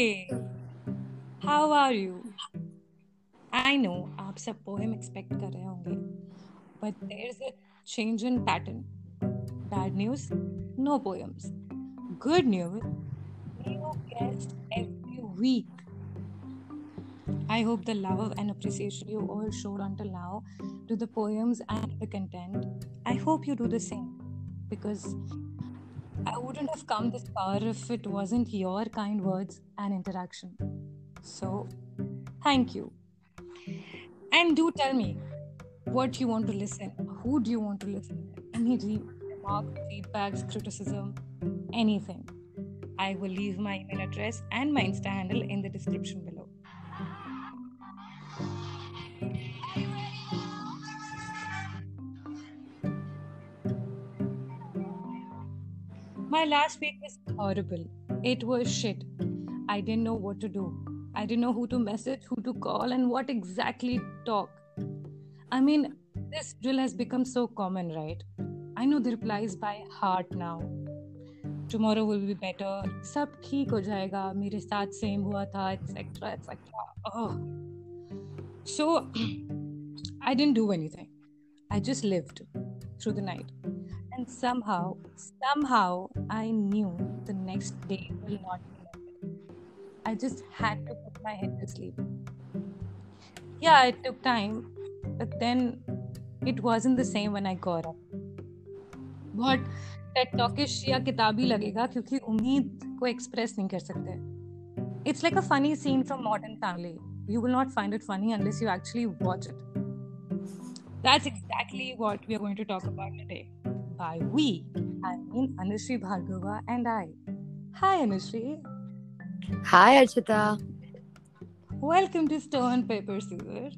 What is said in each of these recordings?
Hey, how are you? I know आप सब poem expect कर रहे होंगे, but there's a change in pattern. Bad news, no poems. Good news, new guest every week. I hope the love and appreciation you all showed until now to the poems and the content. I hope you do the same because I wouldn't have come this far if it wasn't your kind words and interaction. So, thank you. And do tell me what you want to listen. Who do you want to listen? Any remark, feedbacks, criticism, anything. I will leave my email address and my Insta handle in the description below. My last week was horrible. It was shit. I didn't know what to do. I didn't know who to message, who to call, and what exactly talk. I mean, this drill has become so common, right? I know the replies by heart now. Tomorrow will be better. सब ठीक हो जाएगा मेरे साथ same हुआ था etc etc. Oh. So I didn't do anything. I just lived through the night. And somehow, somehow, I knew the next day will not be like it. I just had to put my head to sleep. Yeah, it took time, but then it wasn't the same when I got up. बहुत TET टॉकिश या किताबी लगेगा क्योंकि उम्मीद को express नहीं कर सकते it's like a funny scene from modern family you will not find it funny unless you actually watch it. That's exactly what we are going to talk about today. By we, I mean Anushree Bhargava and I. Hi, Anushree. Hi, Archita. Welcome to Stone Paper Scissors.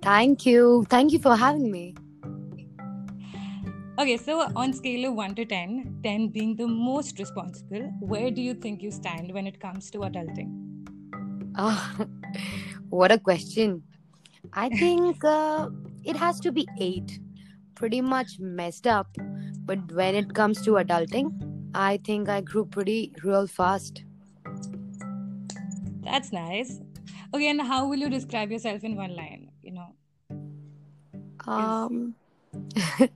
Thank you. Thank you for having me. Okay, so on scale of 1 to 10, 10 being the most responsible, where do you think you stand when it comes to adulting? Oh, what a question. I think uh, it has to be 8. Pretty much messed up. But when it comes to adulting, I think I grew pretty real fast. That's nice. Okay, and how will you describe yourself in one line? You know, Um,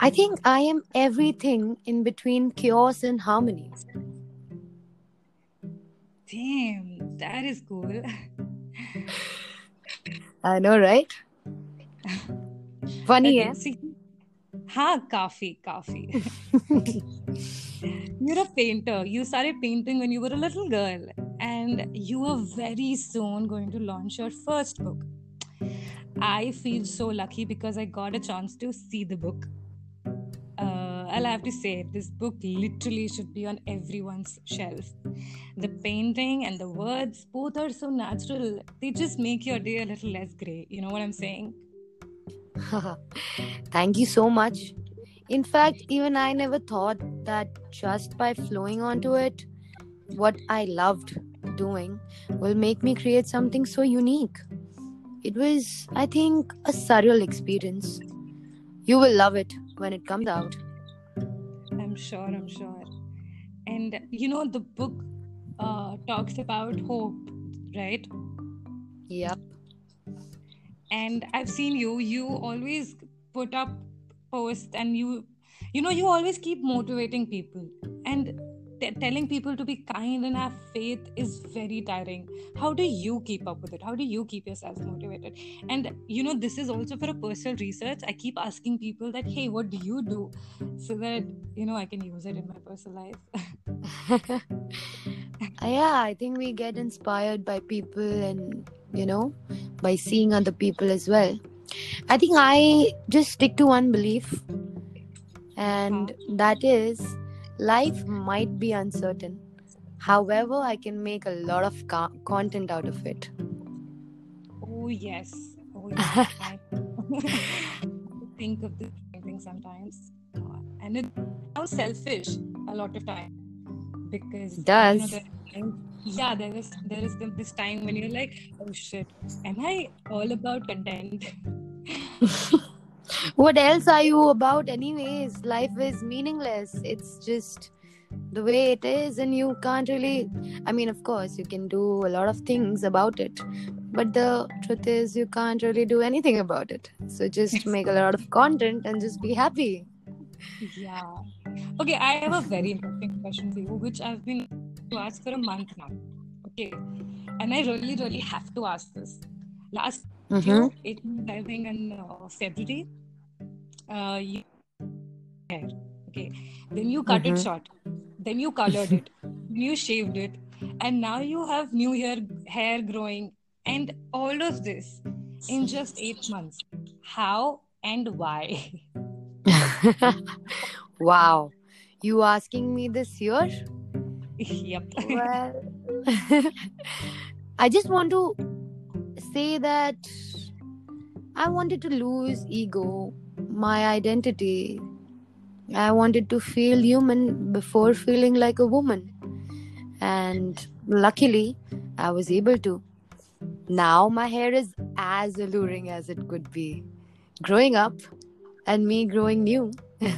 I think I am everything in between chaos and harmony. damn, that is cool. I know, right? Funny, Okay, eh? see, हाँ काफी काफी you're a painter you started painting when you were a little girl and you are very soon going to launch your first book i feel so lucky because i got a chance to see the book uh, i'll have to say this book literally should be on everyone's shelf the painting and the words both are so natural they just make your day a little less gray you know what i'm saying Thank you so much. In fact, even I never thought that just by flowing onto it, what I loved doing will make me create something so unique. It was, I think, a surreal experience. You will love it when it comes out. I'm sure, I'm sure. And you know, the book uh, talks about hope, right? Yep. And I've seen you, you always put up posts and you, you know, you always keep motivating people. And t- telling people to be kind and have faith is very tiring. How do you keep up with it? How do you keep yourself motivated? And you know, this is also for a personal research. I keep asking people that, hey, what do you do? So that, you know, I can use it in my personal life. yeah, I think we get inspired by people and, you know, by seeing other people as well. I think I just stick to one belief, and uh-huh. that is life might be uncertain. However, I can make a lot of co- content out of it. Oh yes. Oh yes. I think of this thing sometimes. And it sounds selfish a lot of time. Because It does. You know, there, yeah, there is there is this time when you're like, oh shit, am I all about content? What else are you about, anyways? Life is meaningless. It's just the way it is and you can't really i mean of course you can do a lot of things about it but the truth is you can't really do anything about it so just make a lot of content and just be happy yeah okay i have a very interesting question for you which i've been to ask for a month now okay? And i really really have to ask this. Last mm-hmm. year it i think in uh, february uh you hair okay then you cut Mhm. it short then you colored it you shaved it and now you have new hair hair growing and all of this in just eight months. How and why? Wow. You asking me this year yep. Well i just want to say that i wanted to lose ego my identity. I wanted to feel human before feeling like a woman. And luckily i was able to. Now my hair is as alluring as it could be. Growing up and me growing new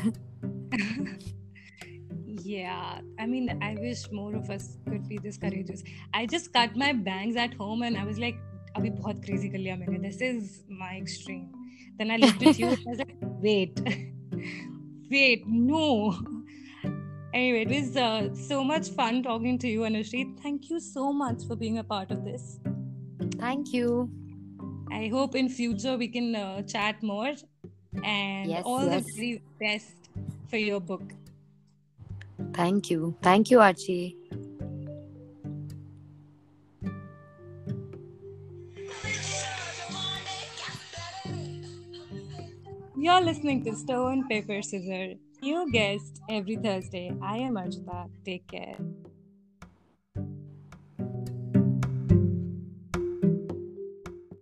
yeah i mean i wish more of us could be this courageous. I just cut my bangs at home and i was like abhi bahut crazy kar liya maine this is my extreme. Then i looked at you and i was like wait wait no. Anyway it was uh, so much fun talking to you anushree. Thank you so much for being a part of this. Thank you. I hope in future we can uh, chat more and Yes, all yes. the very best for your book Thank you. Thank you, Archie. You're listening to Stone Paper Scissor. New guest every Thursday. I am Archita. Take care.